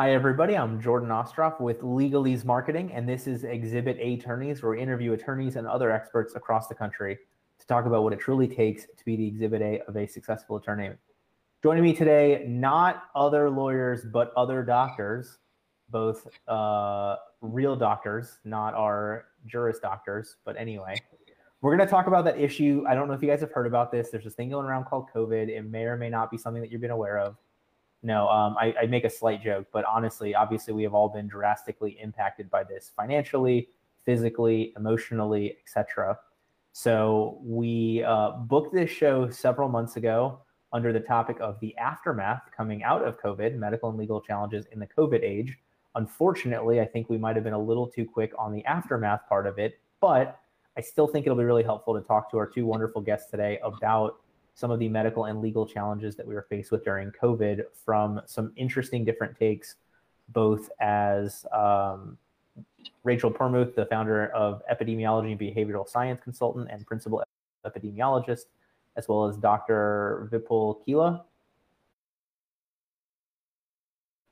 Hi, everybody. I'm Jordan Ostroff with Legalese Marketing, and this is Exhibit A Attorneys, where we interview attorneys and other experts across the country to talk about what it truly takes to be the Exhibit A of a successful attorney. Joining me today, not other lawyers, but other doctors, both uh, real doctors, not our juris doctors, but anyway. We're going to talk about that issue. I don't know if you guys have heard about this. There's this thing going around called COVID. It may or may not be something that you've been aware of no, um, I, I, make a slight joke, but honestly, obviously, we have all been drastically impacted by this financially, physically, emotionally, etc. So we uh, booked this show several months ago under the topic of the aftermath coming out of COVID, medical and legal challenges in the COVID age. Unfortunately, I think we might have been a little too quick on the aftermath part of it, but I still think it'll be really helpful to talk to our two wonderful guests today about some of the medical and legal challenges that we were faced with during COVID from some interesting different takes, both as um, Rachel Permuth, the founder of Epidemiology and Behavioral Science Consultant and principal epidemiologist, as well as Dr. Vipul Kella.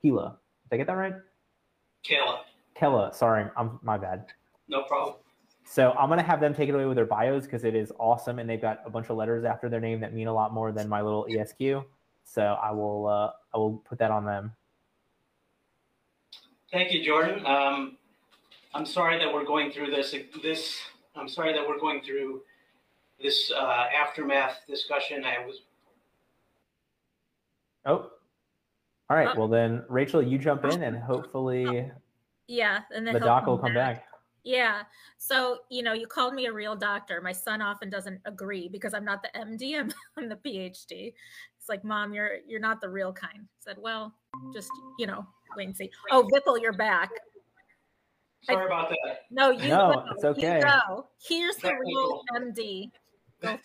Kella, did I get that right? Kella. Kella, sorry, I'm my bad. No problem. So I'm gonna have them take it away with their bios because it is awesome, and they've got a bunch of letters after their name that mean a lot more than my little ESQ. So I will uh, I will put that on them. Thank you, Jordan. Um, I'm sorry that we're going through this. This I'm sorry that we're going through this uh, aftermath discussion. I was. Oh, all right. Well then, Rachel, you jump in, and hopefully. Yeah, and then the doc will come back. back. Yeah. So, you know, you called me a real doctor. My son often doesn't agree because I'm not the MD, I'm, I'm the PhD. It's like, Mom, you're you're not the real kind. I said, Well, just, you know, wait and see. Oh, Vipul, you're back. Sorry I, about that. No, you no, go. it's okay. You go. Here's the real MD.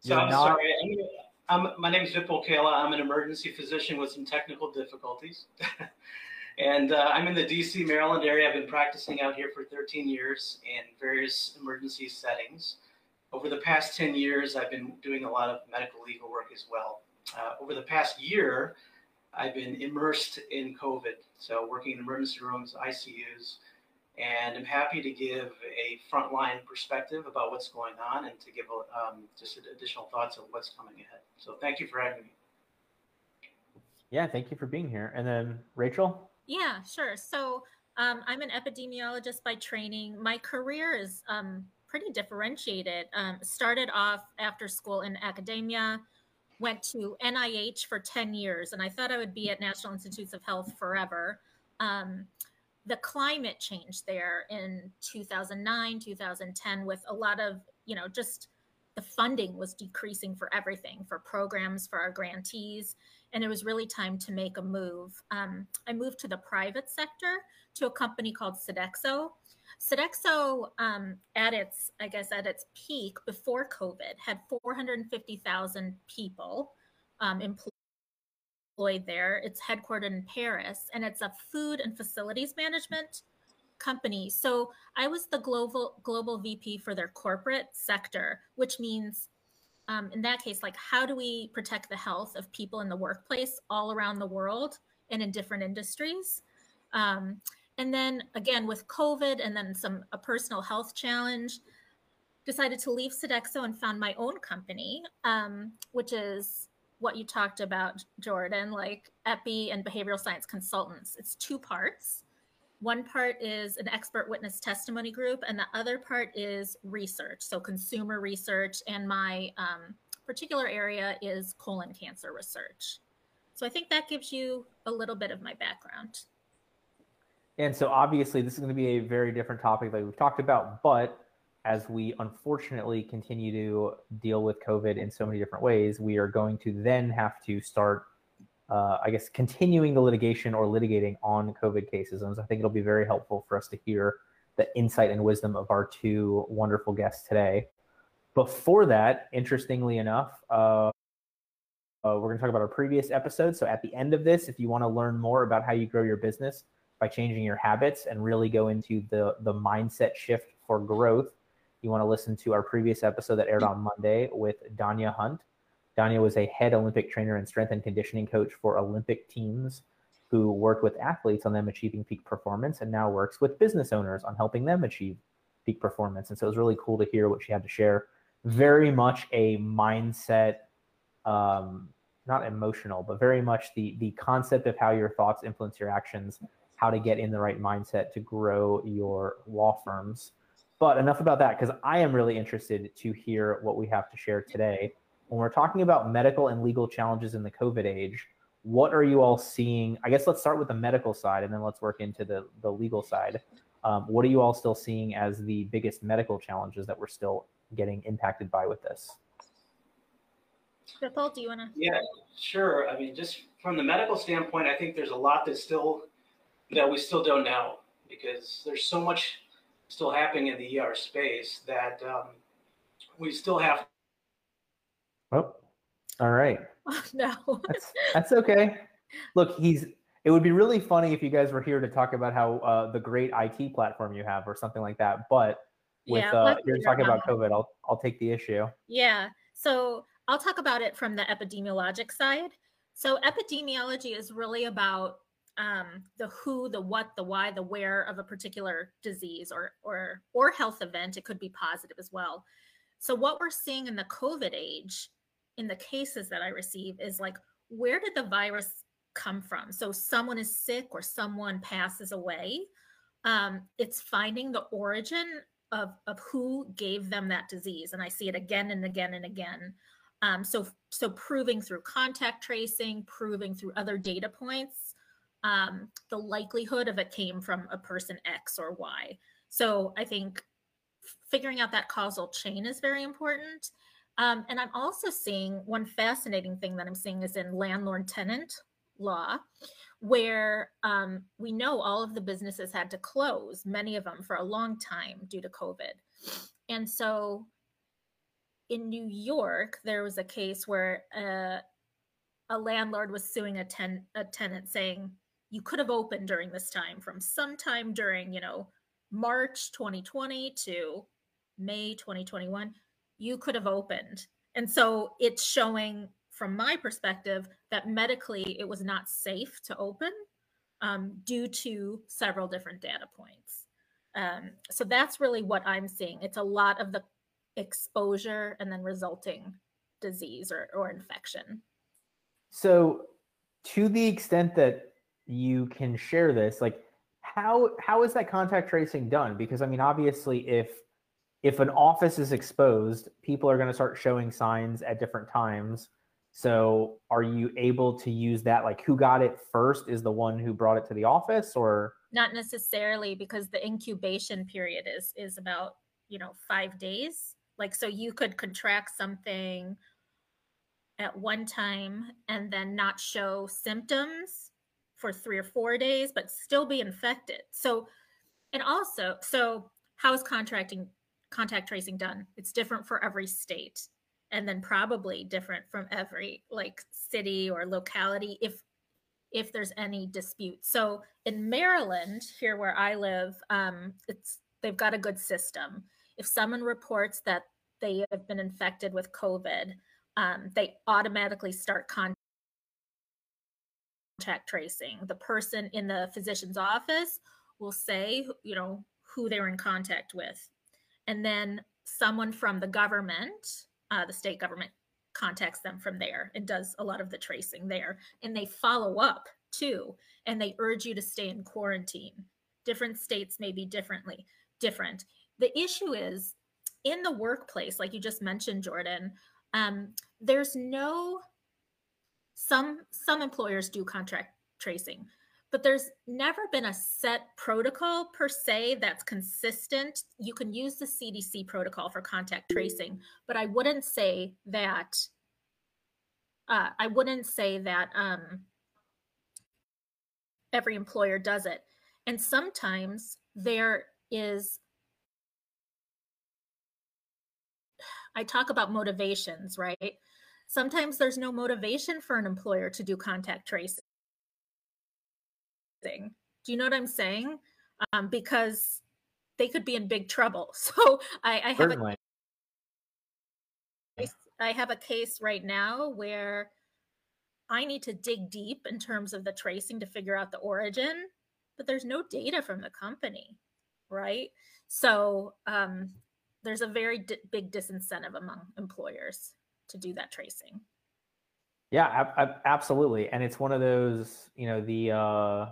so I'm not... sorry. I'm, I'm, my name is Vipul Kella. I'm an emergency physician with some technical difficulties. And uh, I'm in the DC, Maryland area. I've been practicing out here for 13 years in various emergency settings. Over the past 10 years, I've been doing a lot of medical legal work as well. Uh, over the past year, I've been immersed in COVID, so working in emergency rooms, ICUs, and I'm happy to give a frontline perspective about what's going on and to give um, just additional thoughts of what's coming ahead. So thank you for having me. Yeah, thank you for being here. And then Rachel? Yeah, sure. So um, I'm an epidemiologist by training. My career is um, pretty differentiated. Um, started off after school in academia, went to NIH for 10 years, and I thought I would be at National Institutes of Health forever. Um, the climate changed there in 2009, 2010, with a lot of, you know, just the funding was decreasing for everything, for programs, for our grantees and it was really time to make a move. Um, I moved to the private sector to a company called Sodexo. Sodexo, um, at its, I guess, at its peak before COVID, had 450,000 people um, employed there. It's headquartered in Paris, and it's a food and facilities management company. So I was the global global VP for their corporate sector, which means um, in that case, like how do we protect the health of people in the workplace all around the world and in different industries? Um, and then again with COVID and then some a personal health challenge, decided to leave Sodexo and found my own company, um, which is what you talked about, Jordan, like epi and behavioral science consultants. It's two parts. One part is an expert witness testimony group, and the other part is research, so consumer research. And my um, particular area is colon cancer research. So I think that gives you a little bit of my background. And so obviously, this is going to be a very different topic that we've talked about, but as we unfortunately continue to deal with COVID in so many different ways, we are going to then have to start uh, I guess, continuing the litigation or litigating on COVID cases. And I think it'll be very helpful for us to hear the insight and wisdom of our two wonderful guests today. Before that, interestingly enough, uh, uh, we're going to talk about our previous episode. So at the end of this, if you want to learn more about how you grow your business by changing your habits and really go into the the mindset shift for growth, you want to listen to our previous episode that aired on Monday with Danya Hunt. Danya was a head Olympic trainer and strength and conditioning coach for Olympic teams who worked with athletes on them achieving peak performance and now works with business owners on helping them achieve peak performance. And so it was really cool to hear what she had to share. Very much a mindset, um, not emotional, but very much the the concept of how your thoughts influence your actions, how to get in the right mindset to grow your law firms. But enough about that because I am really interested to hear what we have to share today. When we're talking about medical and legal challenges in the COVID age, what are you all seeing? I guess let's start with the medical side and then let's work into the, the legal side. Um, what are you all still seeing as the biggest medical challenges that we're still getting impacted by with this? Vipul, do you want to? Yeah, sure. I mean, just from the medical standpoint, I think there's a lot that still that we still don't know because there's so much still happening in the ER space that um, we still have. Oh, all right. Oh, no. that's, that's okay. Look, he's it would be really funny if you guys were here to talk about how uh, the great IT platform you have or something like that. But with yeah, uh, you're talking about COVID, I'll I'll take the issue. Yeah. So I'll talk about it from the epidemiologic side. So epidemiology is really about um, the who, the what, the why, the where of a particular disease or or or health event. It could be positive as well. So what we're seeing in the COVID age, in the cases that I receive, is like where did the virus come from. So someone is sick or someone passes away. Um, it's finding the origin of, of who gave them that disease. And I see it again and again and again. Um, so, so proving through contact tracing, proving through other data points, um, the likelihood of it came from a person X or Y. So I think figuring out that causal chain is very important. Um, and I'm also seeing one fascinating thing that I'm seeing is in landlord tenant law, where um, we know all of the businesses had to close, many of them for a long time due to COVID. And so in New York, there was a case where uh, a landlord was suing a, ten- a tenant saying, you could have opened during this time from sometime during, you know, March 2020 to May 2021, you could have opened. And so it's showing from my perspective, that medically it was not safe to open um, due to several different data points. Um, so that's really what I'm seeing. It's a lot of the exposure and then resulting disease or, or infection. So, to the extent that you can share this, like how how is that contact tracing done? Because I mean, obviously, if if an office is exposed, people are going to start showing signs at different times so are you able to use that? Like who got it first is the one who brought it to the office or? Not necessarily because the incubation period is, is about, you know, five days. Like, so you could contract something at one time and then not show symptoms for three or four days, but still be infected. So, and also, so how is contracting contact tracing done? It's different for every state and then probably different from every like city or locality if if there's any dispute. So in maryland here where i live um, it's they've got a good system. If someone reports that they have been infected with covid um, they automatically start contact tracing. The person in the physician's office will say you know who they're in contact with and then someone from the government uh, the state government contacts them from there and does a lot of the tracing there. And they follow up too, and they urge you to stay in quarantine. Different states may be differently different. The issue is in the workplace, like you just mentioned, Jordan. Um, there's no some some employers do contract tracing but there's never been a set protocol per se that's consistent. You can use the CDC protocol for contact tracing, but I wouldn't say that. Uh, I wouldn't say that um, every employer does it, and sometimes there is. I talk about motivations, right? Sometimes there's no motivation for an employer to do contact tracing do you know what I'm saying? Um, because they could be in big trouble. So I, I have a, I have a case right now where I need to dig deep in terms of the tracing to figure out the origin, but there's no data from the company, right? So um, there's a very di- big disincentive among employers to do that tracing. Yeah, ab- ab- absolutely. And it's one of those, you know, the uh,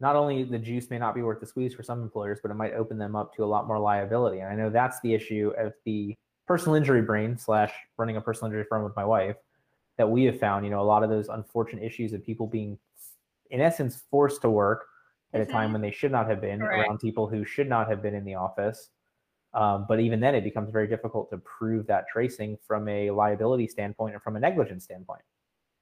not only the juice may not be worth the squeeze for some employers, but it might open them up to a lot more liability. And I know that's the issue of the personal injury brain slash running a personal injury firm with my wife that we have found, you know, a lot of those unfortunate issues of people being, in essence, forced to work at mm-hmm. a time mm-hmm. when they should not have been Correct. around people who should not have been in the office. Um, but even then, it becomes very difficult to prove that tracing from a liability standpoint and from a negligence standpoint.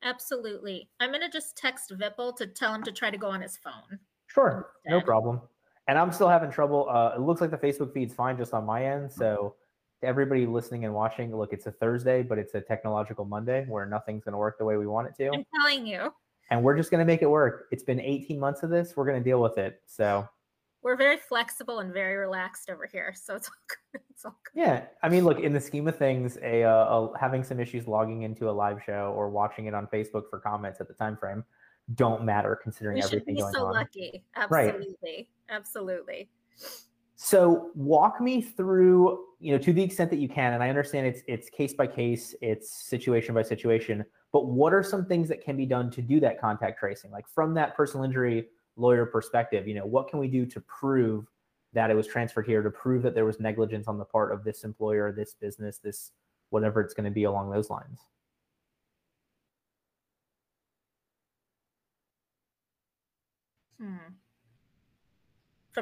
Absolutely. I'm going to just text Vipul to tell him to try to go on his phone. Sure, no problem. And I'm still having trouble. Uh, it looks like the Facebook feed's fine just on my end. So to everybody listening and watching, look, it's a Thursday, but it's a technological Monday where nothing's going to work the way we want it to. I'm telling you. And we're just going to make it work. It's been 18 months of this. We're going to deal with it. So we're very flexible and very relaxed over here. So it's all good. It's all good. Yeah. I mean, look, in the scheme of things, a, uh, a, having some issues logging into a live show or watching it on Facebook for comments at the time frame don't matter considering we everything going so on. lucky. Absolutely. Right. Absolutely. So walk me through, you know, to the extent that you can, and I understand it's it's case by case, it's situation by situation, but what are some things that can be done to do that contact tracing? Like from that personal injury lawyer perspective, you know, what can we do to prove that it was transferred here, to prove that there was negligence on the part of this employer, this business, this whatever it's going to be along those lines? Hmm.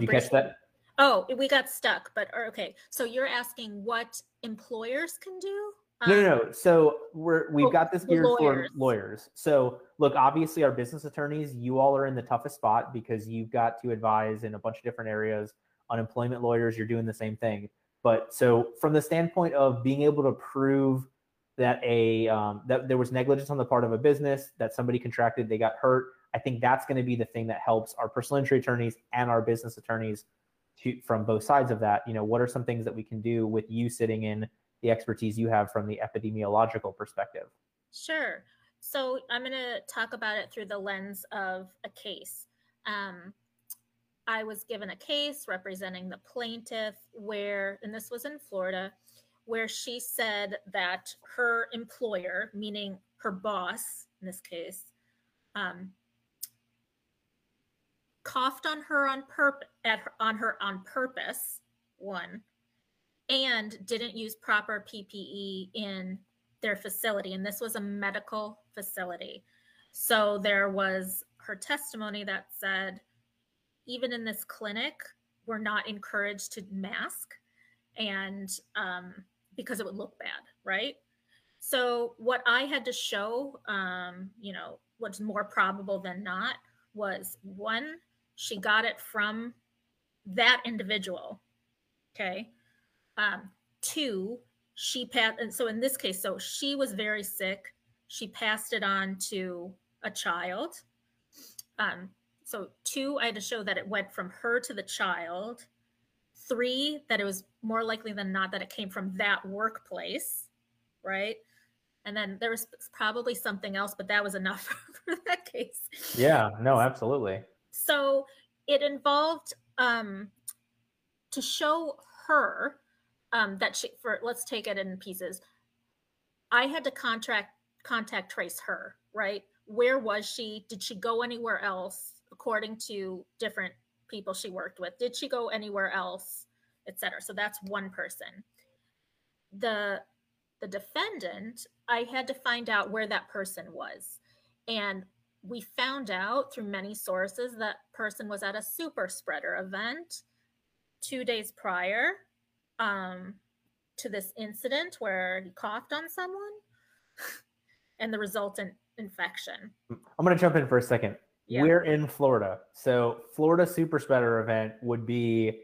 you catch that? Oh, we got stuck, but okay. So you're asking what employers can do? No, no, no. Um, so we're we've oh, got this geared lawyers. for lawyers. So look, obviously, our business attorneys, you all are in the toughest spot because you've got to advise in a bunch of different areas. Unemployment lawyers, you're doing the same thing. But so from the standpoint of being able to prove that a um, that there was negligence on the part of a business, that somebody contracted, they got hurt. I think that's going to be the thing that helps our personal injury attorneys and our business attorneys to, from both sides of that, you know, what are some things that we can do with you sitting in the expertise you have from the epidemiological perspective? Sure. So I'm going to talk about it through the lens of a case. Um, I was given a case representing the plaintiff where, and this was in Florida, where she said that her employer, meaning her boss in this case, um, coughed on her on purpose on her on purpose one and didn't use proper PPE in their facility and this was a medical facility so there was her testimony that said even in this clinic we're not encouraged to mask and um, because it would look bad right so what i had to show um, you know what's more probable than not was one she got it from that individual. Okay. Um, two, she passed, and so in this case, so she was very sick. She passed it on to a child. Um, so two, I had to show that it went from her to the child. Three, that it was more likely than not that it came from that workplace, right? And then there was probably something else, but that was enough for that case. Yeah, no, absolutely. So it involved um, to show her um, that she for let's take it in pieces. I had to contract contact trace her, right? Where was she? Did she go anywhere else according to different people she worked with? Did she go anywhere else, etc. So that's one person. The the defendant, I had to find out where that person was. And we found out through many sources that person was at a super spreader event two days prior um, to this incident where he coughed on someone and the resultant infection. I'm going to jump in for a second. Yeah. We're in Florida. So, Florida super spreader event would be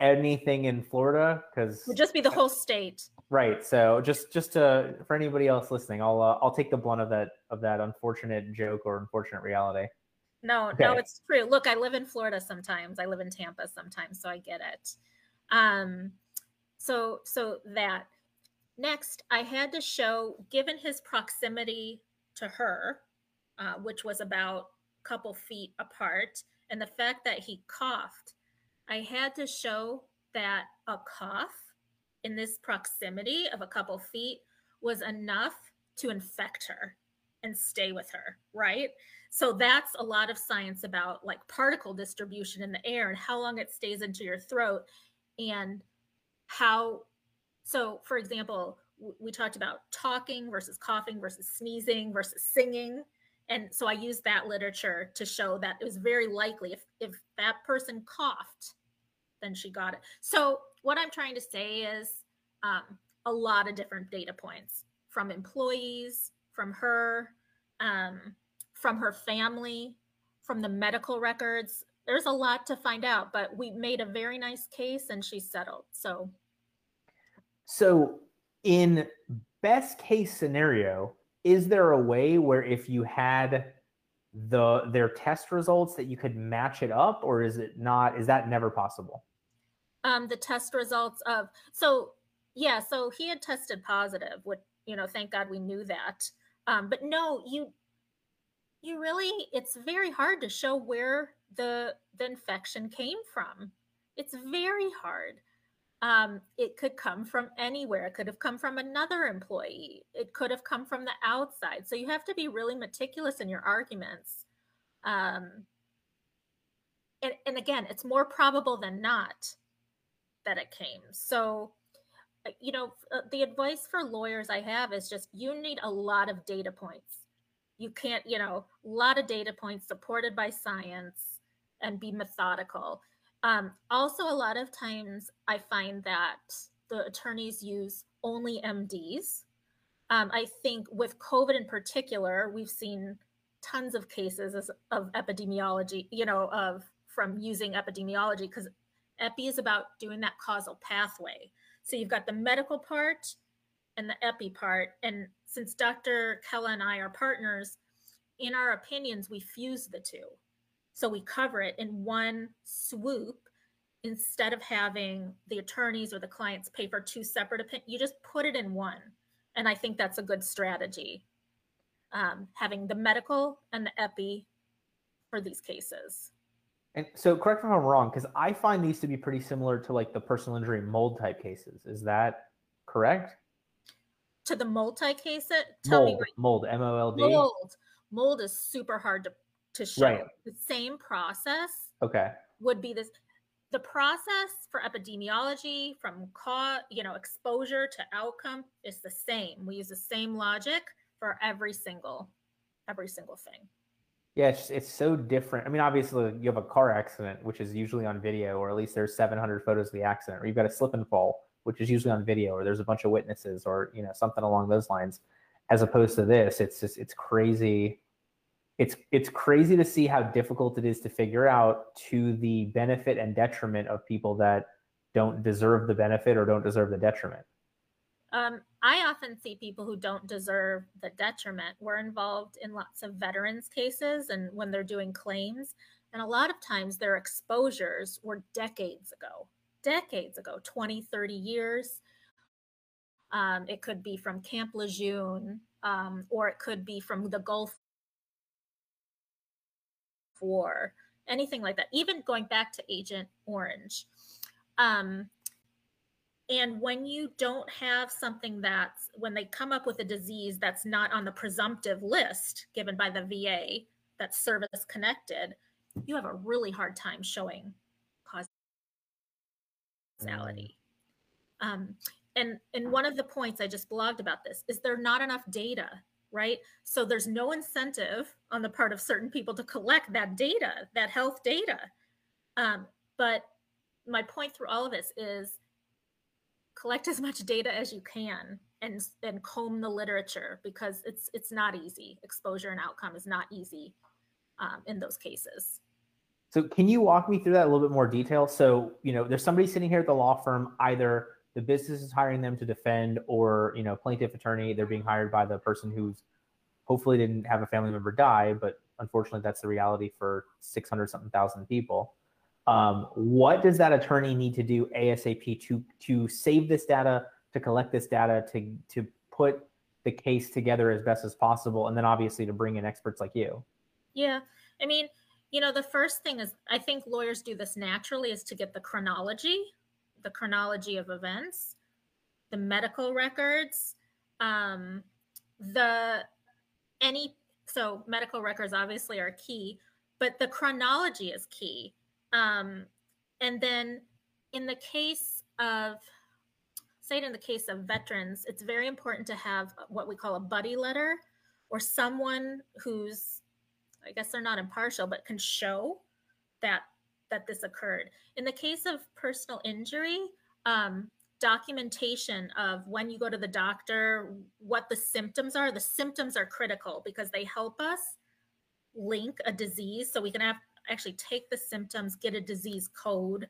anything in Florida because would just be the whole state. Right. So just just to for anybody else listening, I'll uh, I'll take the blunt of that of that unfortunate joke or unfortunate reality. No, okay. no, it's true. Look, I live in Florida sometimes. I live in Tampa sometimes, so I get it. Um, so so that next, I had to show, given his proximity to her, uh, which was about a couple feet apart, and the fact that he coughed, I had to show that a cough in this proximity of a couple feet was enough to infect her and stay with her, right? So that's a lot of science about like particle distribution in the air and how long it stays into your throat and how so for example we talked about talking versus coughing versus sneezing versus singing. And so i used that literature to show that it was very likely if if that person coughed then she got it. So what i'm trying to say is um, a lot of different data points from employees from her um, from her family from the medical records there's a lot to find out but we made a very nice case and she settled so. So in best case scenario is there a way where if you had the their test results that you could match it up or is it not is that never possible? Um the test results of so yeah so he had tested positive which you know thank god we knew that. Um but no you you really it's very hard to show where the the infection came from it's very hard um, it could come from anywhere. It could have come from another employee. It could have come from the outside. So you have to be really meticulous in your arguments. Um, and, and again, it's more probable than not that it came. So, uh, you know, uh, the advice for lawyers I have is just you need a lot of data points. You can't, you know, a lot of data points supported by science and be methodical. Um, also, a lot of times I find that the attorneys use only MDs. Um, I think with COVID in particular, we've seen tons of cases of epidemiology, you know, of from using epidemiology because epi is about doing that causal pathway. So you've got the medical part and the epi part. And since Dr. Kella and I are partners, in our opinions, we fuse the two. So we cover it in one swoop instead of having the attorneys or the clients pay for two separate opinions. You just put it in one. And I think that's a good strategy. Um, having the medical and the epi for these cases. And so, correct me if I'm wrong, because I find these to be pretty similar to like the personal injury mold type cases. Is that correct? To the multi case, it tell mold, me what, mold, M O L D. Mold, mold is super hard to to show. Right. The same process okay. would be this the process for epidemiology from cause, you know, exposure to outcome is the same. We use the same logic for every single every single thing. Yeah, it's, it's so different. I mean, obviously, you have a car accident, which is usually on video, or at least there's 700 photos of the accident, or you've got a slip and fall, which is usually on video, or there's a bunch of witnesses, or you know something along those lines. As opposed to this, it's just it's crazy it's it's crazy to see how difficult it is to figure out to the benefit and detriment of people that don't deserve the benefit or don't deserve the detriment. Um, I often see people who don't deserve the detriment. We're involved in lots of veterans cases and when they're doing claims. And a lot of times their exposures were decades ago, decades ago, 20, 30 years. Um, it could be from Camp Lejeune, um, or it could be from the Gulf War, anything like that, even going back to Agent Orange. Um, and when you don't have something that's, when they come up with a disease that's not on the presumptive list given by the VA that's service connected, you have a really hard time showing causality. Mm. Um, and, and one of the points I just blogged about this is there not enough data right? So there's no incentive on the part of certain people to collect that data, that health data. Um, but my point through all of this is collect as much data as you can and and comb the literature because it's it's not easy. Exposure and outcome is not easy um, in those cases. So can you walk me through that a little bit more detail? So you know, there's somebody sitting here at the law firm, either the business is hiring them to defend or you know plaintiff attorney they're being hired by the person who's hopefully didn't have a family member die but unfortunately that's the reality for 600 something thousand people. Um, what does that attorney need to do asap to to save this data to collect this data to to put the case together as best as possible, and then obviously to bring in experts like you. Yeah, I mean, you know, the first thing is I think lawyers do this naturally is to get the chronology, the chronology of events, the medical records, um, the any so medical records obviously are key, but the chronology is key. Um, and then in the case of say in the case of veterans, it's very important to have what we call a buddy letter or someone who's I guess they're not impartial, but can show that that this occurred. In the case of personal injury, um, documentation of when you go to the doctor, what the symptoms are. The symptoms are critical because they help us link a disease. So we can have actually take the symptoms, get a disease code,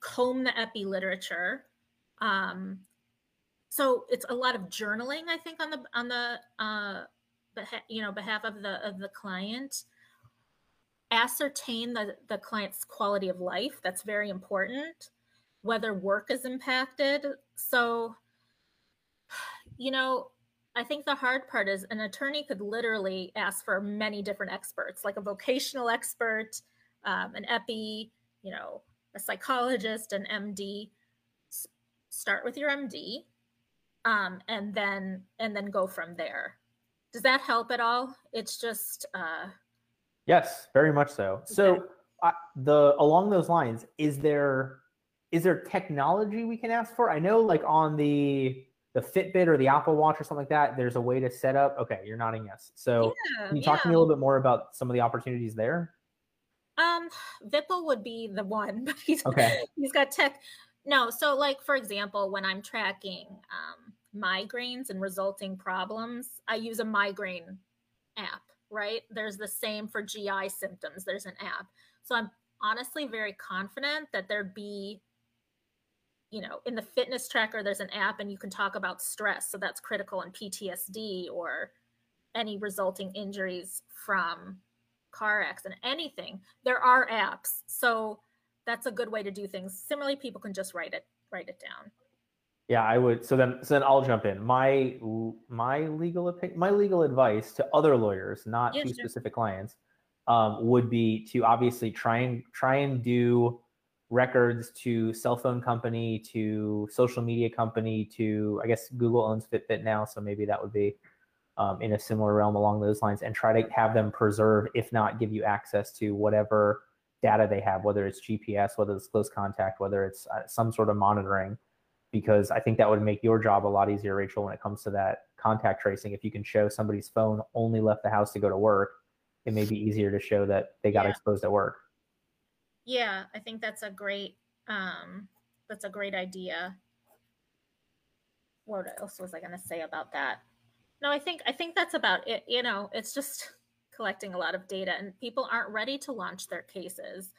comb the epi literature. Um, so it's a lot of journaling, I think, on the on the uh, you know behalf of the of the client ascertain the, the client's quality of life that's very important whether work is impacted so you know i think the hard part is an attorney could literally ask for many different experts like a vocational expert um, an epi you know a psychologist an md S- start with your md um, and then and then go from there does that help at all? It's just. Uh, yes, very much so. So uh, the along those lines, is there is there technology we can ask for? I know, like on the the Fitbit or the Apple Watch or something like that, there's a way to set up. Okay, you're nodding yes. So yeah, can you talk yeah. to me a little bit more about some of the opportunities there? Um, Vipul would be the one, but he's okay. he's got tech. No, so like for example, when I'm tracking um, migraines and resulting problems, I use a migraine app, right? There's the same for GI symptoms, there's an app. So I'm honestly very confident that there'd be, you know, in the fitness tracker, there's an app and you can talk about stress. So that's critical in PTSD or any resulting injuries from car accident, anything. There are apps. So that's a good way to do things. Similarly, people can just write it, write it down. Yeah, I would. So then, so then I'll jump in. My my legal opinion, my legal advice to other lawyers, not to sure. specific clients, um, would be to obviously try and try and do records to cell phone company, to social media company, to I guess Google owns Fitbit now, so maybe that would be um, in a similar realm along those lines, and try to have them preserve, if not give you access to whatever data they have, whether it's GPS, whether it's close contact, whether it's uh, some sort of monitoring because I think that would make your job a lot easier, Rachel, when it comes to that contact tracing. If you can show somebody's phone only left the house to go to work, it may be easier to show that they got yeah. exposed at work. Yeah, I think that's a great um, that's a great idea. What else was I going to say about that? No, I think I think that's about it. You know, it's just collecting a lot of data, and people aren't ready to launch their cases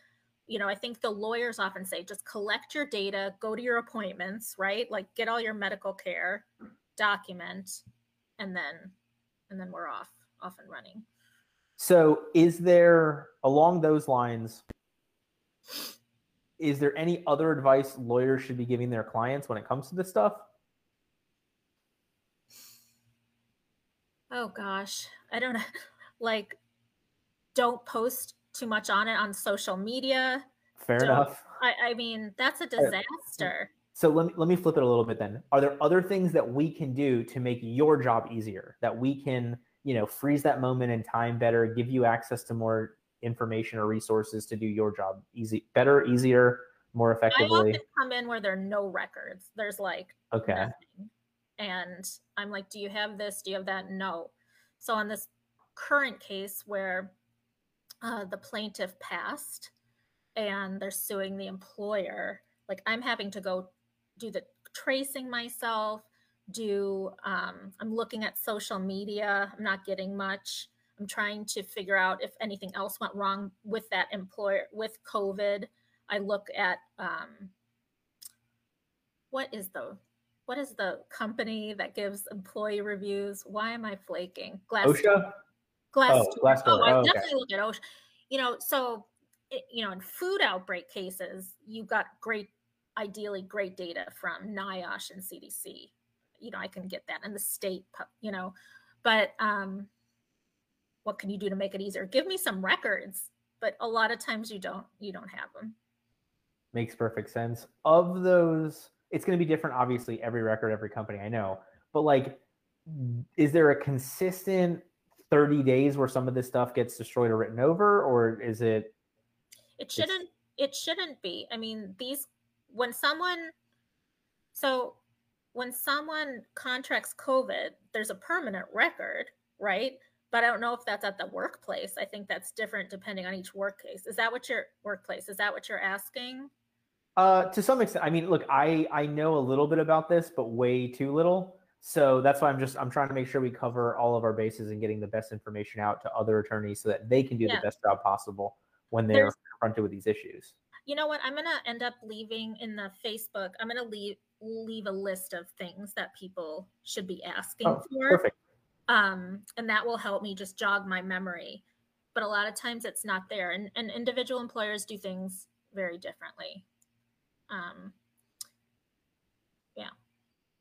you know, I think the lawyers often say just collect your data, go to your appointments, right? Like get all your medical care, document, and then and then we're off off and running. So, is there along those lines is there any other advice lawyers should be giving their clients when it comes to this stuff? Oh gosh, I don't know. Like don't post too much on it on social media. Fair Don't, enough. I, I mean, that's a disaster. So let me let me flip it a little bit then. Are there other things that we can do to make your job easier? That we can, you know, freeze that moment in time better, give you access to more information or resources to do your job easy, better, easier, more effectively. I come in where there are no records. There's like okay, nothing. and I'm like, do you have this? Do you have that? No. So on this current case where uh, the plaintiff passed and they're suing the employer. Like i'm having to go do the tracing myself do um, i'm looking at social media i'm not getting much. I'm trying to figure out if anything else went wrong with that employer with covid. I look at um, what is the what is the company that gives employee reviews? Why am i flaking? Glass OSHA? Glass. Oh, Glassdoor. Oh, I oh, definitely look at OSHA. You know, so it, you know, in food outbreak cases, you've got great, ideally great data from NIOSH and CDC, you know, I can get that and the state, you know, but um, what can you do to make it easier? Give me some records, but a lot of times you don't, you don't have them. Makes perfect sense. Of those, it's going to be different, obviously, every record, every company, I know, but like, is there a consistent 30 days where some of this stuff gets destroyed or written over, or is it? It shouldn't, it shouldn't be. I mean, these, when someone, so when someone contracts COVID, there's a permanent record, right? But I don't know if that's at the workplace. I think that's different depending on each work case. Is that what your workplace? Is that what you're asking? Uh, to some extent. I mean, look, I I know a little bit about this, but way too little. So that's why I'm just I'm trying to make sure we cover all of our bases and getting the best information out to other attorneys so that they can do yeah. the best job possible when they're There's, confronted with these issues. You know what? I'm gonna end up leaving in the Facebook. I'm gonna leave leave a list of things that people should be asking oh, for. Perfect. Um, and that will help me just jog my memory. But a lot of times it's not there, and, and individual employers do things very differently. Um.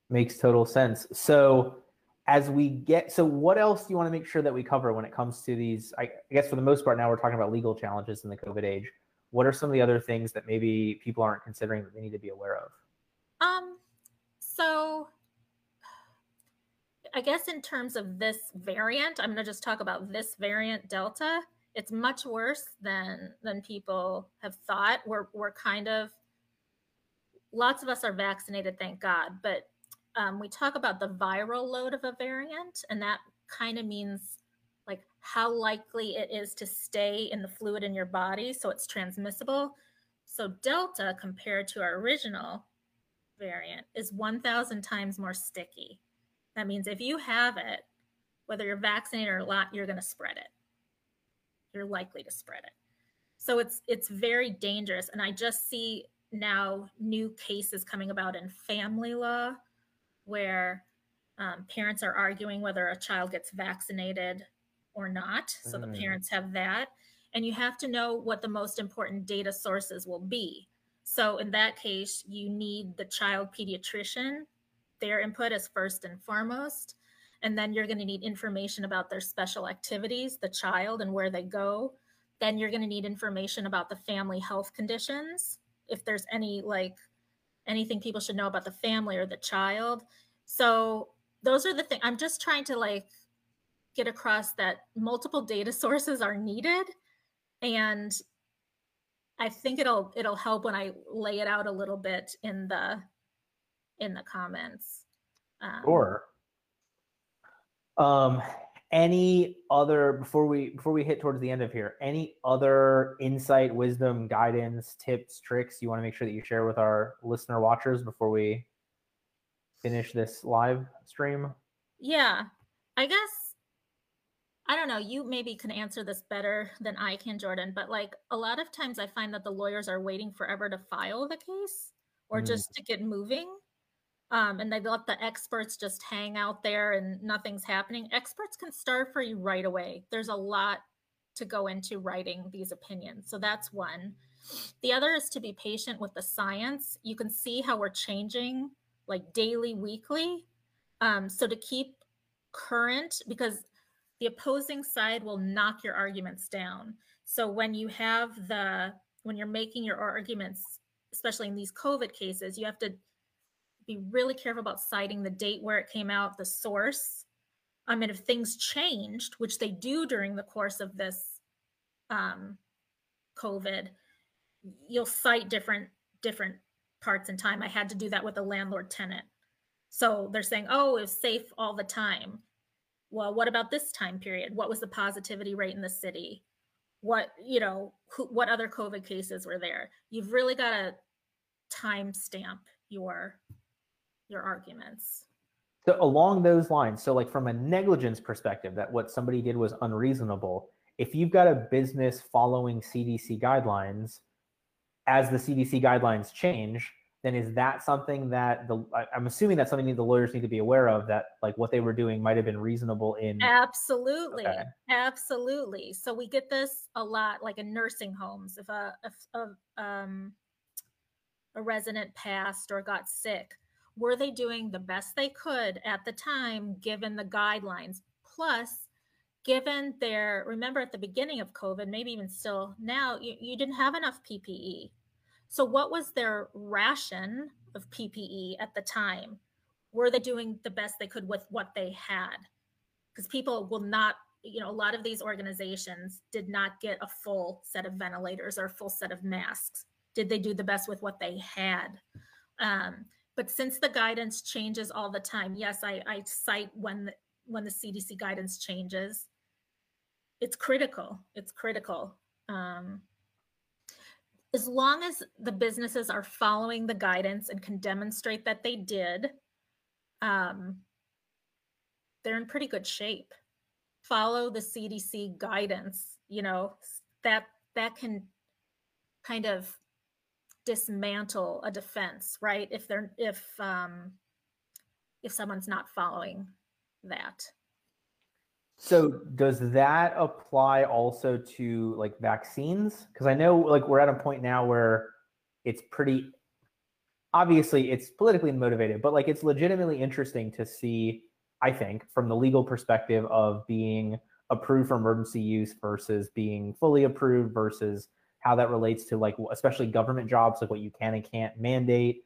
Makes total sense. So, as we get, so what else do you want to make sure that we cover when it comes to these? I guess for the most part, now we're talking about legal challenges in the COVID age. What are some of the other things that maybe people aren't considering that they need to be aware of? Um, so I guess in terms of this variant, I'm going to just talk about this variant Delta. It's much worse than than people have thought. We're we're kind of lots of us are vaccinated, thank God, but um, we talk about the viral load of a variant, and that kind of means like how likely it is to stay in the fluid in your body, so it's transmissible. So Delta compared to our original variant is 1,000 times more sticky. That means if you have it, whether you're vaccinated or not, you're going to spread it. You're likely to spread it. So it's it's very dangerous. And I just see now new cases coming about in family law where um, parents are arguing whether a child gets vaccinated or not. So mm. the parents have that. And you have to know what the most important data sources will be. So in that case, you need the child pediatrician. Their input is first and foremost. And then you're going to need information about their special activities, the child and where they go. Then you're going to need information about the family health conditions. If there's any like anything people should know about the family or the child. So those are the things I'm just trying to like get across that multiple data sources are needed and I think it'll it'll help when I lay it out a little bit in the in the comments. Um, sure. Um, any other before we before we hit towards the end of here, any other insight, wisdom, guidance, tips, tricks you want to make sure that you share with our listener watchers before we finish this live stream? Yeah, I guess I don't know, you maybe can answer this better than I can, Jordan, but like a lot of times I find that the lawyers are waiting forever to file the case or mm. just to get moving. Um, and they let the experts just hang out there and nothing's happening. Experts can start for you right away. There's a lot to go into writing these opinions. So that's one. The other is to be patient with the science. You can see how we're changing like daily, weekly. Um, so to keep current, because the opposing side will knock your arguments down. So when you have the when you're making your arguments, especially in these COVID cases, you have to be really careful about citing the date where it came out, the source. I mean, if things changed, which they do during the course of this um, COVID, you'll cite different different parts in time. I had to do that with a landlord tenant. So they're saying, oh, it was safe all the time well, what about this time period? What was the positivity rate in the city? What, you know, who, what other COVID cases were there? You've really got to time stamp your your arguments. So along those lines, so like from a negligence perspective, that what somebody did was unreasonable. If you've got a business following CDC guidelines, as the CDC guidelines change, then is that something that the I'm assuming that's something that the lawyers need to be aware of that like what they were doing might have been reasonable in Absolutely. Okay. Absolutely. So we get this a lot like in nursing homes if a if a um a resident passed or got sick, were they doing the best they could at the time given the guidelines? Plus, given their, remember at the beginning of COVID, maybe even still now, you, you didn't have enough PPE. So, what was their ration of PPE at the time? Were they doing the best they could with what they had? Because people will not, you know, a lot of these organizations did not get a full set of ventilators or a full set of masks. Did they do the best with what they had? Um, but since the guidance changes all the time, yes, I, I cite when the, when the CDC guidance changes. It's critical. It's critical. Um, as long as the businesses are following the guidance and can demonstrate that they did, um, they're in pretty good shape. Follow the CDC guidance. You know that that can kind of dismantle a defense, right? If they're if um, if someone's not following that. So does that apply also to like vaccines? Because I know like we're at a point now where it's pretty obviously it's politically motivated, but like it's legitimately interesting to see, I think, from the legal perspective of being approved for emergency use versus being fully approved versus how that relates to like especially government jobs, like what you can and can't mandate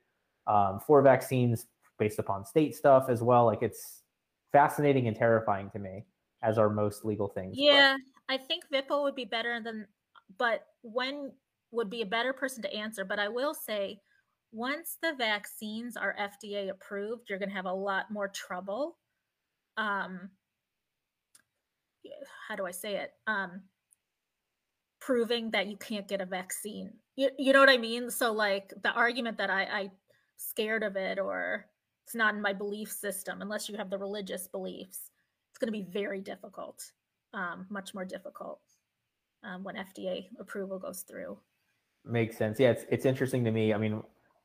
um, for vaccines based upon state stuff as well. Like it's fascinating and terrifying to me, as are most legal things. Yeah, but. I think Vipul would be better than, but when would be a better person to answer. But I will say, once the vaccines are FDA approved, you're going to have a lot more trouble. Um, how do I say it? Um, proving that you can't get a vaccine. You, you know what I mean? So like the argument that I, I scared of it or it's not in my belief system unless you have the religious beliefs, it's going to be very difficult, um, much more difficult um, when FDA approval goes through. Makes sense. Yeah, it's it's interesting to me. I mean,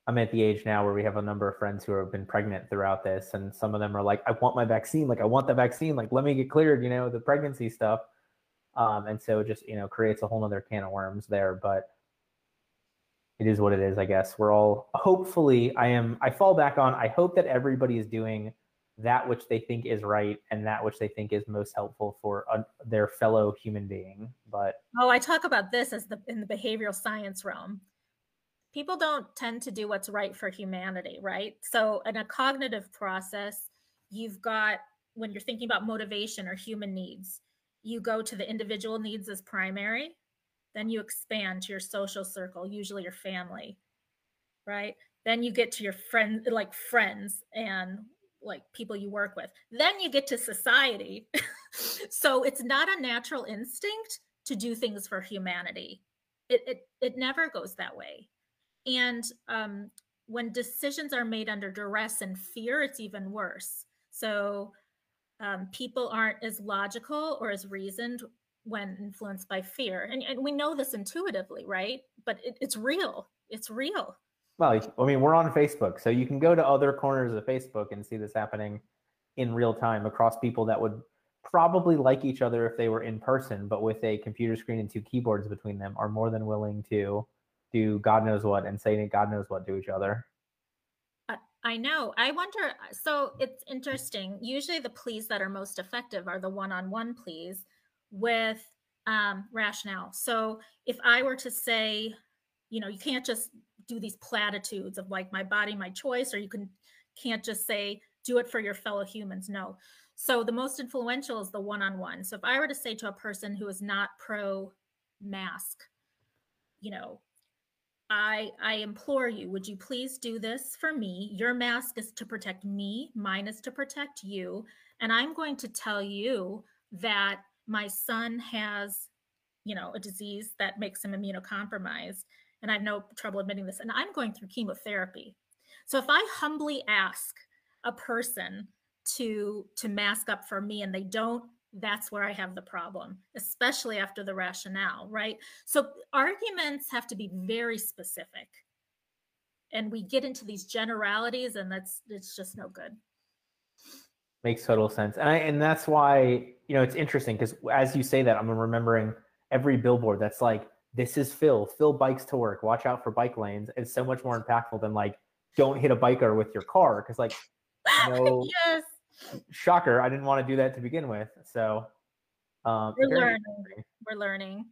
I'm at the age now where we have a number of friends who have been pregnant throughout this, and some of them are like, "I want my vaccine. Like, I want the vaccine. Like, let me get cleared." You know, the pregnancy stuff. Um, and so it just, you know, creates a whole nother can of worms there. But it is what it is, I guess. We're all hopefully I am I fall back on I hope that everybody is doing that which they think is right and that which they think is most helpful for their fellow human being. But oh, I talk about this as the in the behavioral science realm. People don't tend to do what's right for humanity, right? So in a cognitive process, you've got when you're thinking about motivation or human needs, you go to the individual needs as primary, then you expand to your social circle, usually your family, right? Then you get to your friends, like friends and like people you work with. Then you get to society. so it's not a natural instinct to do things for humanity. It it it never goes that way. And um, when decisions are made under duress and fear, it's even worse. So um, people aren't as logical or as reasoned when influenced by fear. And, and we know this intuitively, right? But it, it's real. It's real. Well, I mean, we're on Facebook, so you can go to other corners of Facebook and see this happening in real time across people that would probably like each other if they were in person, but with a computer screen and two keyboards between them, are more than willing to do God knows what and say God knows what to each other. I know. I wonder. So it's interesting. Usually, the pleas that are most effective are the one on one pleas with um, rationale. So if I were to say, you know, you can't just do these platitudes of like my body, my choice, or you can can't just say do it for your fellow humans. No. So the most influential is the one on one. So if I were to say to a person who is not pro mask, you know, I I implore you, would you please do this for me? Your mask is to protect me, mine is to protect you, and I'm going to tell you that my son has, you know, a disease that makes him immunocompromised, and I have no trouble admitting this, and I'm going through chemotherapy. So if I humbly ask a person to to mask up for me and they don't that's where I have the problem, especially after the rationale, right? So arguments have to be very specific. And we get into these generalities and that's it's just no good. Makes total sense. And I and that's why, you know, it's interesting because as you say that, I'm remembering every billboard that's like, this is Phil. Phil bikes to work. Watch out for bike lanes. It's so much more impactful than like don't hit a biker with your car because like no yes. Shocker, I didn't want to do that to begin with. So um, we're learning. We're learning.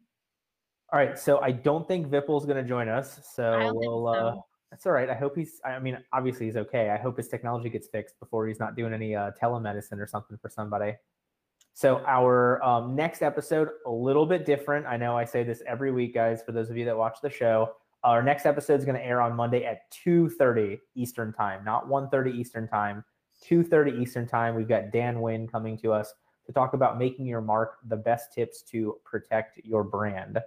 All right, so I don't think Vipul's going to join us. So we'll. So. Uh, that's all right. I hope he's. I mean, obviously he's okay. I hope his technology gets fixed before he's not doing any uh, telemedicine or something for somebody. So our um, next episode, a little bit different. I know I say this every week, guys. For those of you that watch the show, our next episode is going to air on Monday at 2:30 Eastern Time, not 1:30 Eastern Time. 2:30 Eastern Time. We've got Dan Wynn coming to us to talk about making your mark, the best tips to protect your brand.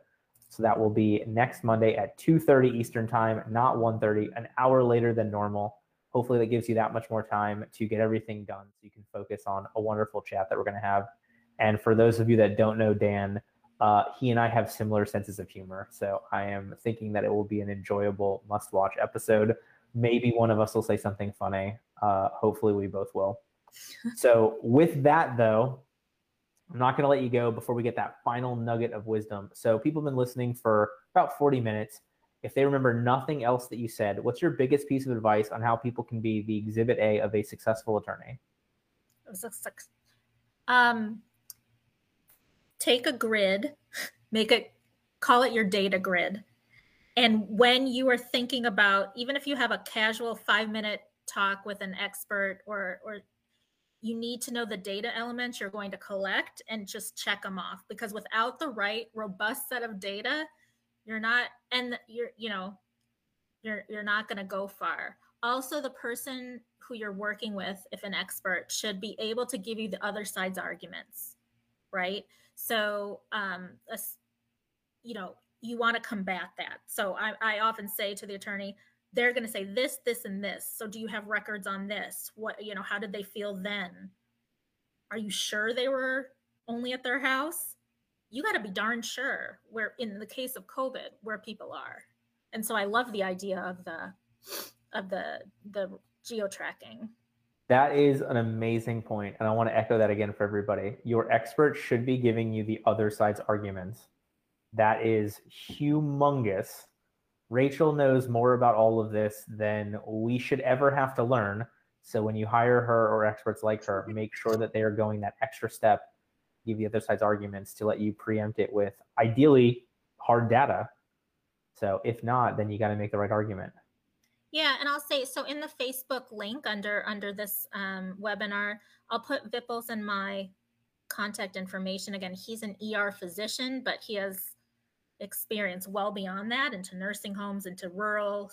So that will be next Monday at 2:30 Eastern Time, not 1:30, an hour later than normal. Hopefully that gives you that much more time to get everything done so you can focus on a wonderful chat that we're going to have. And for those of you that don't know Dan, uh, he and I have similar senses of humor. So I am thinking that it will be an enjoyable must watch episode. Maybe one of us will say something funny. Uh, hopefully we both will. so with that though, I'm not going to let you go before we get that final nugget of wisdom. So, people have been listening for about 40 minutes. If they remember nothing else that you said, what's your biggest piece of advice on how people can be the exhibit A of a successful attorney? Um, take a grid, make it, call it your data grid. And when you are thinking about, even if you have a casual five minute talk with an expert or, or you need to know the data elements you're going to collect and just check them off. Because without the right robust set of data you're not and you're you know you're you're not going to go far. Also the person who you're working with if an expert should be able to give you the other side's arguments right? So um a, you know you want to combat that. So I, I often say to the attorney they're going to say this this and this. So do you have records on this? What you know how did they feel then? Are you sure they were only at their house? You got to be darn sure where in the case of covid where people are. And so i love the idea of the of the the geo tracking that is an amazing point and i want to echo that again for everybody. Your expert should be giving you the other side's arguments. That is humongous Rachel knows more about all of this than we should ever have to learn. So when you hire her or experts like her, make sure that they are going that extra step, give the other side's arguments to let you preempt it with ideally hard data. So if not, then you got to make the right argument. Yeah, and I'll say so in the Facebook link under under this um, webinar, I'll put Vipul's and my contact information. Again, he's an ER physician, but he has experience well beyond that into nursing homes, into rural,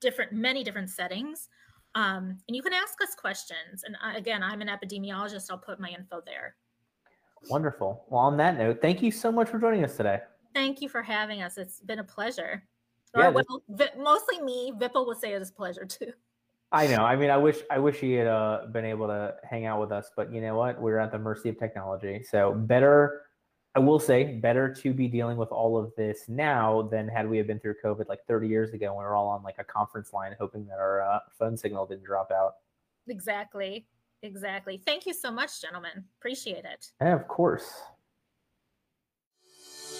different, many different settings. Um, and you can ask us questions. And I, again, I'm an epidemiologist. I'll put my info there. Wonderful. Well, on that note, thank you so much for joining us today. Thank you for having us. It's been a pleasure. Yeah, or well, mostly me. Vipul will say it's a pleasure too. I know. I mean, I wish I wish he had uh, been able to hang out with us, but you know what? We're at the mercy of technology. So better I will say better to be dealing with all of this now than had we have been through COVID like 30 years ago when we were all on like a conference line hoping that our uh, phone signal didn't drop out. Exactly. Exactly. Thank you so much, gentlemen. Appreciate it. Yeah, of course.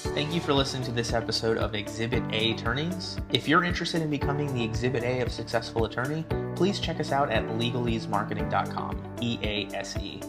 Thank you for listening to this episode of Exhibit A Attorneys. If you're interested in becoming the Exhibit A of successful attorney, please check us out at legaleasemarketing.com. E A S E.